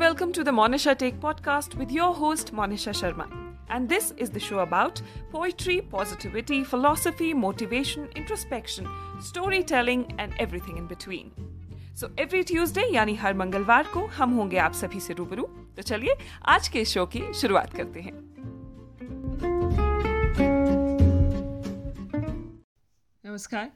welcome to the Monisha Take podcast with your host Monisha Sharma. And this is the show about poetry, positivity, philosophy, motivation, introspection, storytelling and everything in between. So every Tuesday यानी हर मंगलवार को हम होंगे आप सभी से रूबरू तो चलिए आज के शो की शुरुआत करते हैं नमस्कार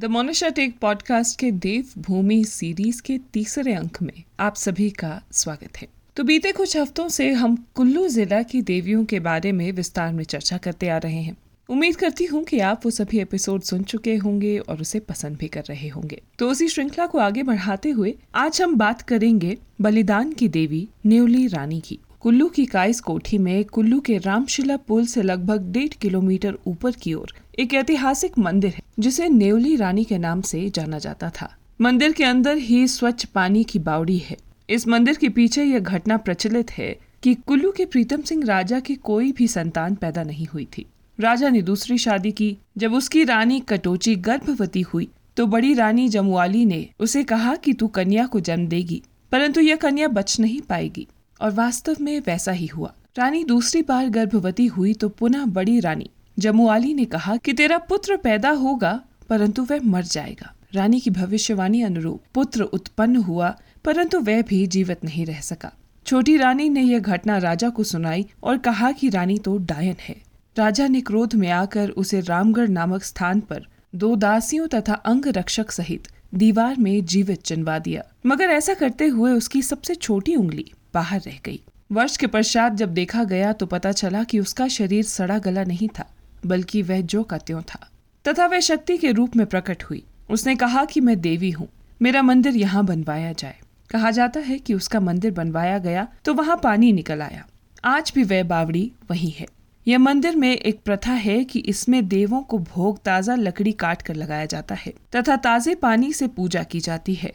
द मोनिशा टेक पॉडकास्ट के देव भूमि सीरीज़ के तीसरे अंक में आप सभी का स्वागत है। तो बीते कुछ हफ्तों से हम कुल्लू जिला की देवियों के बारे में विस्तार में चर्चा करते आ रहे हैं। उम्मीद करती हूँ कि आप वो सभी एपिसोड सुन चुके होंगे और उसे पसंद भी कर रहे होंगे। तो उसी श्रृंखला को आगे बढ़ाते हुए आज हम बात करेंगे बलिदान की देवी न्यूली रानी की। कुल्लू की काइस कोठी में कुल्लू के रामशिला पुल से लगभग डेढ़ किलोमीटर ऊपर की ओर एक ऐतिहासिक मंदिर है, जिसे नेवली रानी के नाम से जाना जाता था। मंदिर के अंदर ही स्वच्छ पानी की बावड़ी है। इस मंदिर के पीछे यह घटना प्रचलित है कि कुल्लू के प्रीतम सिंह राजा की कोई भी संतान पैदा नहीं हुई थी। राजा ने दूसरी शादी की। जब उसकी रानी कटोची गर्भवती हुई तो बड़ी रानी जमुआली ने उसे कहा कि तू कन्या को जन्म देगी, परंतु यह कन्या बच नहीं पाएगी। और वास्तव में वैसा ही हुआ। रानी दूसरी बार गर्भवती हुई तो पुनः बड़ी रानी, जमुआली ने कहा कि तेरा पुत्र पैदा होगा, परंतु वह मर जाएगा। रानी की भविष्यवाणी अनुरूप पुत्र उत्पन्न हुआ, परंतु वह भी जीवित नहीं रह सका। छोटी रानी ने यह घटना राजा को सुनाई और कहा कि रानी तो डायन है। राजा ने क्रोध में आकर उसे रामगढ़ नामक स्थान पर दो दासियों तथा अंग रक्षक सहित दीवार में जीवित चिनवा दिया। मगर ऐसा करते हुए उसकी सबसे छोटी उंगली बाहर रह गई। वर्ष के पश्चात जब देखा गया तो पता चला कि उसका शरीर सड़ा गला नहीं था, बल्कि वह जो का त्यों था। तथा वह शक्ति के रूप में प्रकट हुई। उसने कहा कि मैं देवी हूँ, मेरा मंदिर यहाँ बनवाया जाए। कहा जाता है कि उसका मंदिर बनवाया गया तो वहाँ पानी निकल आया। आज भी वह बावड़ी वही है। यह मंदिर में एक प्रथा है कि इसमें देवों को भोग ताज़ा लकड़ी काट कर लगाया जाता है, तथा ताज़े पानी से पूजा की जाती है।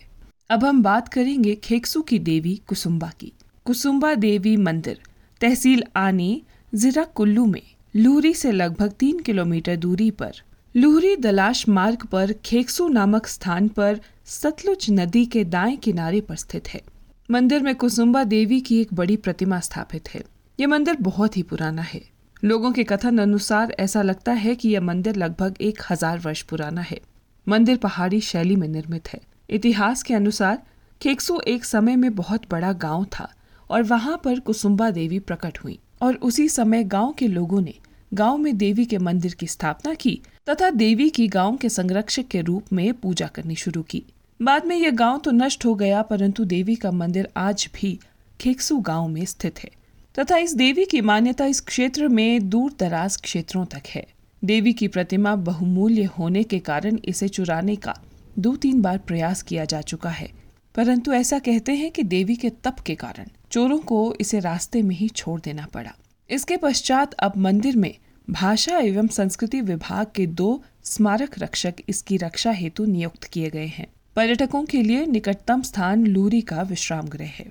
अब हम बात करेंगे खेक्सू की देवी कुसुम्बा की। कुसुम्बा देवी मंदिर, तहसील आनी, जिला कुल्लू में। लूहरी से लगभग तीन किलोमीटर दूरी पर। लूहरी दलाश मार्ग पर खेकसू नामक स्थान पर सतलुज नदी के दाएँ किनारे पर स्थित है। मंदिर में कुसुम्बा देवी की एक बड़ी प्रतिमा स्थापित है। ये मंदिर बहुत ही पुराना है। लोगों के कथन अनुसार ऐसा लगता है कि यह मंदिर लगभग एक हज़ार वर्ष पुराना है। मंदिर पहाड़ी शैली में निर्मित है। इतिहास के अनुसार, खेकसू एक समय में बहुत बड़ा गाँव था। और वहाँ पर कुसुम्बा देवी प्रकट हुई। और उसी समय गाँव के लोगों ने गाँव में देवी के मंदिर की स्थापना की तथा देवी की गाँव के संरक्षक के रूप में पूजा करनी शुरू की। बाद में यह गाँव तो नष्ट हो गया, परंतु देवी का मंदिर आज भी खेकसू गाँव में स्थित है तथा इस देवी की मान्यता इस क्षेत्र में दूर दराज क्षेत्रों तक है। देवी की प्रतिमा बहुमूल्य होने के कारण इसे चुराने का दो तीन बार प्रयास किया जा चुका है, परंतु ऐसा कहते हैं कि देवी के तप के कारण। चोरों को इसे रास्ते में ही छोड़ देना पड़ा। इसके पश्चात अब मंदिर में भाषा एवं संस्कृति विभाग के दो स्मारक रक्षक इसकी रक्षा हेतु नियुक्त किए गए हैं। पर्यटकों के लिए निकटतम स्थान लूरी का विश्राम गृह है।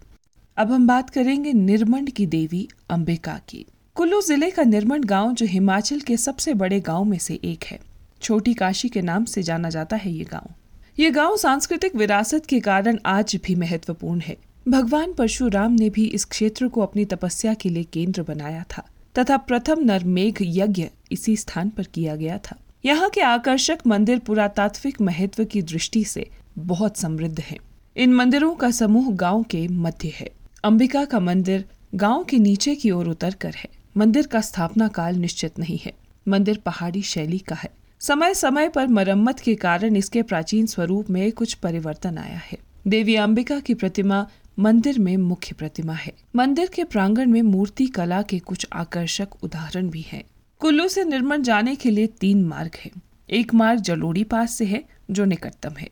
अब हम बात करेंगे निर्मंड की देवी अंबिका की। कुल्लू ज़िले का निर्मंड गाँव, जो हिमाचल के सबसे बड़े गाँव में से एक है। छोटी काशी के नाम से जाना जाता है ये गाँव। ये गाँव सांस्कृतिक विरासत के कारण आज भी महत्वपूर्ण है। भगवान परशुराम ने भी इस क्षेत्र को अपनी तपस्या के लिए केंद्र बनाया था, तथा प्रथम नरमेघ यज्ञ इसी स्थान पर किया गया था। यहाँ के आकर्षक मंदिर पुरातात्विक महत्व की दृष्टि से बहुत समृद्ध है। इन मंदिरों का समूह गाँव के मध्य है। अंबिका का मंदिर गाँव के नीचे की ओर उतर कर है। मंदिर का स्थापना काल निश्चित नहीं है। मंदिर पहाड़ी शैली का है। समय समय पर मरम्मत के कारण इसके प्राचीन स्वरूप में कुछ परिवर्तन आया है। देवी अंबिका की प्रतिमा मंदिर में मुख्य प्रतिमा है। मंदिर के प्रांगण में मूर्ति कला के कुछ आकर्षक उदाहरण भी हैं। कुल्लू से निर्मल जाने के लिए तीन मार्ग है। एक मार्ग जलोड़ी पास से है, जो निकटतम है।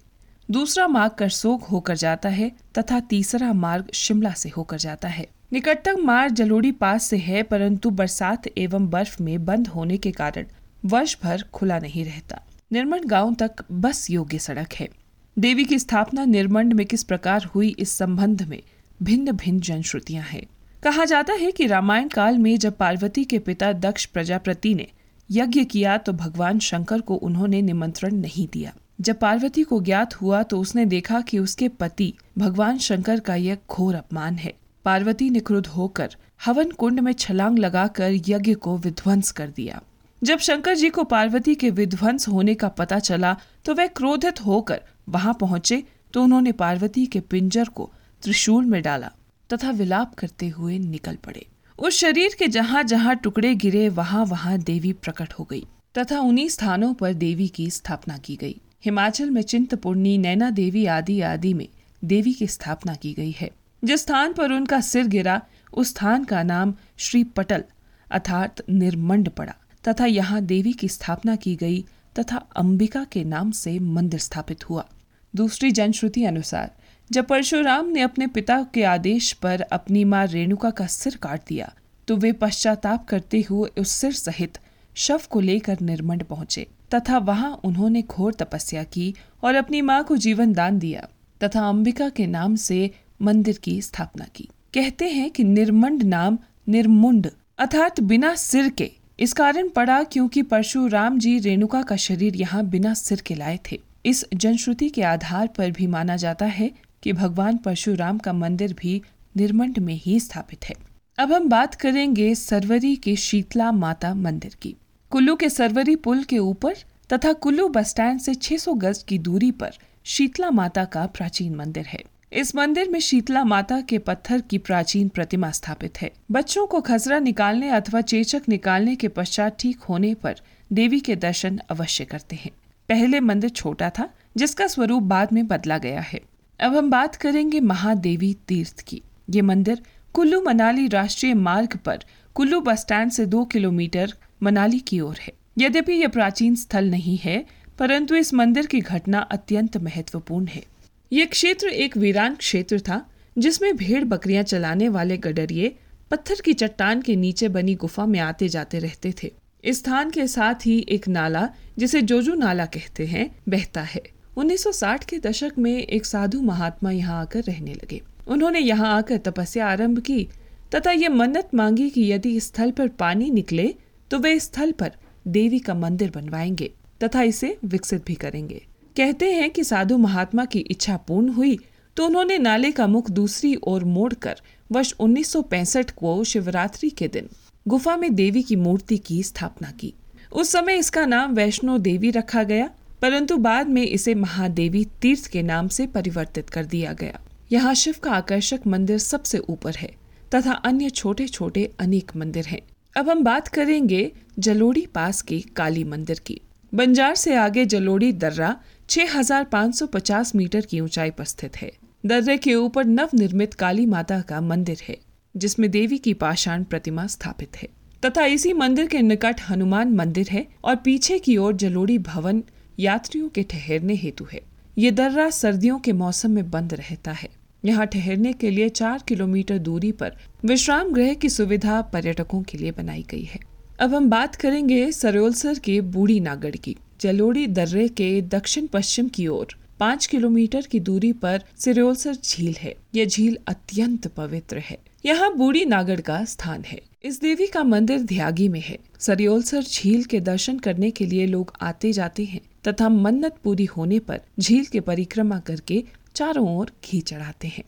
दूसरा मार्ग करसोग होकर जाता है तथा तीसरा मार्ग शिमला से होकर जाता है। निकटतम मार्ग जलोड़ी पास से है, परंतु बरसात एवं बर्फ़ में बंद होने के कारण वर्ष भर खुला नहीं रहता। निर्मंड गाँव तक बस योग्य सड़क है। देवी की स्थापना निर्मंड में किस प्रकार हुई इस संबंध में भिन्न भिन्न जनश्रुतियाँ हैं। कहा जाता है कि रामायण काल में जब पार्वती के पिता दक्ष प्रजापति ने यज्ञ किया तो भगवान शंकर को उन्होंने निमंत्रण नहीं दिया। जब पार्वती को ज्ञात हुआ तो उसने देखा कि उसके पति भगवान शंकर का यह घोर अपमान है। पार्वती ने क्रुद्ध होकर हवन कुंड में छलांग लगाकर यज्ञ को विध्वंस कर दिया। जब शंकर जी को पार्वती के विध्वंस होने का पता चला तो वह क्रोधित होकर वहाँ पहुँचे तो उन्होंने पार्वती के पिंजर को त्रिशूल में डाला तथा विलाप करते हुए निकल पड़े। उस शरीर के जहाँ जहाँ टुकड़े गिरे, वहाँ वहाँ देवी प्रकट हो गई तथा उन्हीं स्थानों पर देवी की स्थापना की गई। हिमाचल में चिंतपूर्णी, नैना देवी आदि आदि में देवी की स्थापना की गई है। जिस स्थान पर उनका सिर गिरा, उस स्थान का नाम श्री पटल अर्थात निर्मंड पड़ा तथा यहाँ देवी की स्थापना की गई तथा अंबिका के नाम से मंदिर स्थापित हुआ। दूसरी जनश्रुति अनुसार, जब परशुराम ने अपने पिता के आदेश पर अपनी माँ रेणुका का सिर काट दिया तो वे पश्चाताप करते हुए उस सिर सहित शव को लेकर निर्मंड पहुँचे, तथा वहाँ उन्होंने घोर तपस्या की और अपनी माँ को जीवन दान दिया, तथा अंबिका के नाम से मंदिर की स्थापना की। कहते हैं कि निर्मंड नाम निर्मुंड, अर्थात बिना सिर के। इस कारण पड़ा क्योंकि परशुराम जी रेणुका का शरीर यहाँ बिना सिर के लाए थे। इस जनश्रुति के आधार पर भी माना जाता है कि भगवान परशुराम का मंदिर भी निर्मंड में ही स्थापित है। अब हम बात करेंगे सरवरी के शीतला माता मंदिर की। कुल्लू के सरवरी पुल के ऊपर तथा कुल्लू बस स्टैंड से 600 गज की दूरी पर शीतला माता का प्राचीन मंदिर है। इस मंदिर में शीतला माता के पत्थर की प्राचीन प्रतिमा स्थापित है। बच्चों को खसरा निकालने अथवा चेचक निकालने के पश्चात ठीक होने पर देवी के दर्शन अवश्य करते हैं। पहले मंदिर छोटा था, जिसका स्वरूप बाद में बदला गया है। अब हम बात करेंगे महादेवी तीर्थ की। ये मंदिर कुल्लू मनाली राष्ट्रीय मार्ग पर कुल्लू बस स्टैंड से दो किलोमीटर मनाली की ओर है। यद्यपि यह प्राचीन स्थल नहीं है, परंतु इस मंदिर की घटना अत्यंत महत्वपूर्ण है। ये क्षेत्र एक वीरान क्षेत्र था, जिसमें भेड़ बकरियाँ चलाने वाले गडरिये पत्थर की चट्टान के नीचे बनी गुफा में आते जाते रहते थे। स्थान के साथ ही एक नाला, जिसे जोजू नाला कहते हैं, बहता है। 1960 के दशक में एक साधु महात्मा यहाँ आकर रहने लगे। उन्होंने यहाँ आकर तपस्या आरंभ की, तथा ये मन्नत मांगी कि यदि इस स्थल पर पानी निकले तो वे इस स्थल पर देवी का मंदिर बनवाएँगे, तथा इसे विकसित भी करेंगे। कहते हैं कि साधु महात्मा की इच्छा पूर्ण हुई तो उन्होंने नाले का मुख दूसरी ओर मोड़कर वर्ष 1965 को शिवरात्रि के दिन गुफा में देवी की मूर्ति की स्थापना की। उस समय इसका नाम वैष्णो देवी रखा गया परंतु बाद में इसे महादेवी तीर्थ के नाम से परिवर्तित कर दिया गया। यहाँ शिव का आकर्षक मंदिर सबसे ऊपर है तथा अन्य छोटे छोटे अनेक मंदिर हैं। अब हम बात करेंगे जलोड़ी पास के काली मंदिर की। बंजार से आगे जलोड़ी दर्रा 6,550 मीटर की ऊंचाई पर स्थित है। दर्रे के ऊपर नव निर्मित काली माता का मंदिर है। जिसमें देवी की पाषाण प्रतिमा स्थापित है। तथा इसी मंदिर के निकट हनुमान मंदिर है और पीछे की ओर जलोड़ी भवन यात्रियों के ठहरने हेतु है। ये दर्रा सर्दियों के मौसम में बंद रहता है। यहाँ ठहरने के लिए चार किलोमीटर दूरी पर विश्राम गृह की सुविधा पर्यटकों के लिए बनाई गई है। अब हम बात करेंगे सरोलसर के बूढ़ी नागढ़ की। जलोड़ी दर्रे के दक्षिण पश्चिम की ओर। पाँच किलोमीटर की दूरी पर सिरोलसर झील है। यह झील अत्यंत पवित्र है। यहाँ बूढ़ी नागर का स्थान है। इस देवी का मंदिर ध्यागी में है। सरियोलसर झील के दर्शन करने के लिए लोग आते जाते हैं तथा मन्नत पूरी होने पर झील के परिक्रमा करके चारों ओर घी चढ़ाते हैं।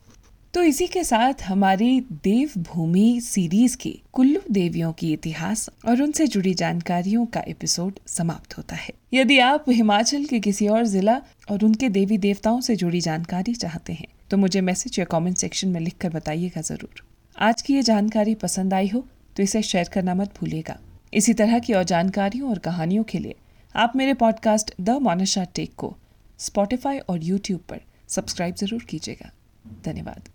तो इसी के साथ हमारी देव भूमि सीरीज़ की कुल्लू देवियों की इतिहास और उनसे जुड़ी जानकारियों का एपिसोड समाप्त होता है। यदि आप हिमाचल के किसी और जिला और उनके देवी देवताओं से जुड़ी जानकारी चाहते हैं तो मुझे मैसेज या कमेंट सेक्शन में लिखकर बताइएगा ज़रूर। आज की ये जानकारी पसंद आई हो तो इसे शेयर करना मत भूलिएगा। इसी तरह की और जानकारियों और कहानियों के लिए आप मेरे पॉडकास्ट द मोनिशा टेक को स्पॉटिफाई और यूट्यूब पर सब्सक्राइब ज़रूर कीजिएगा। धन्यवाद।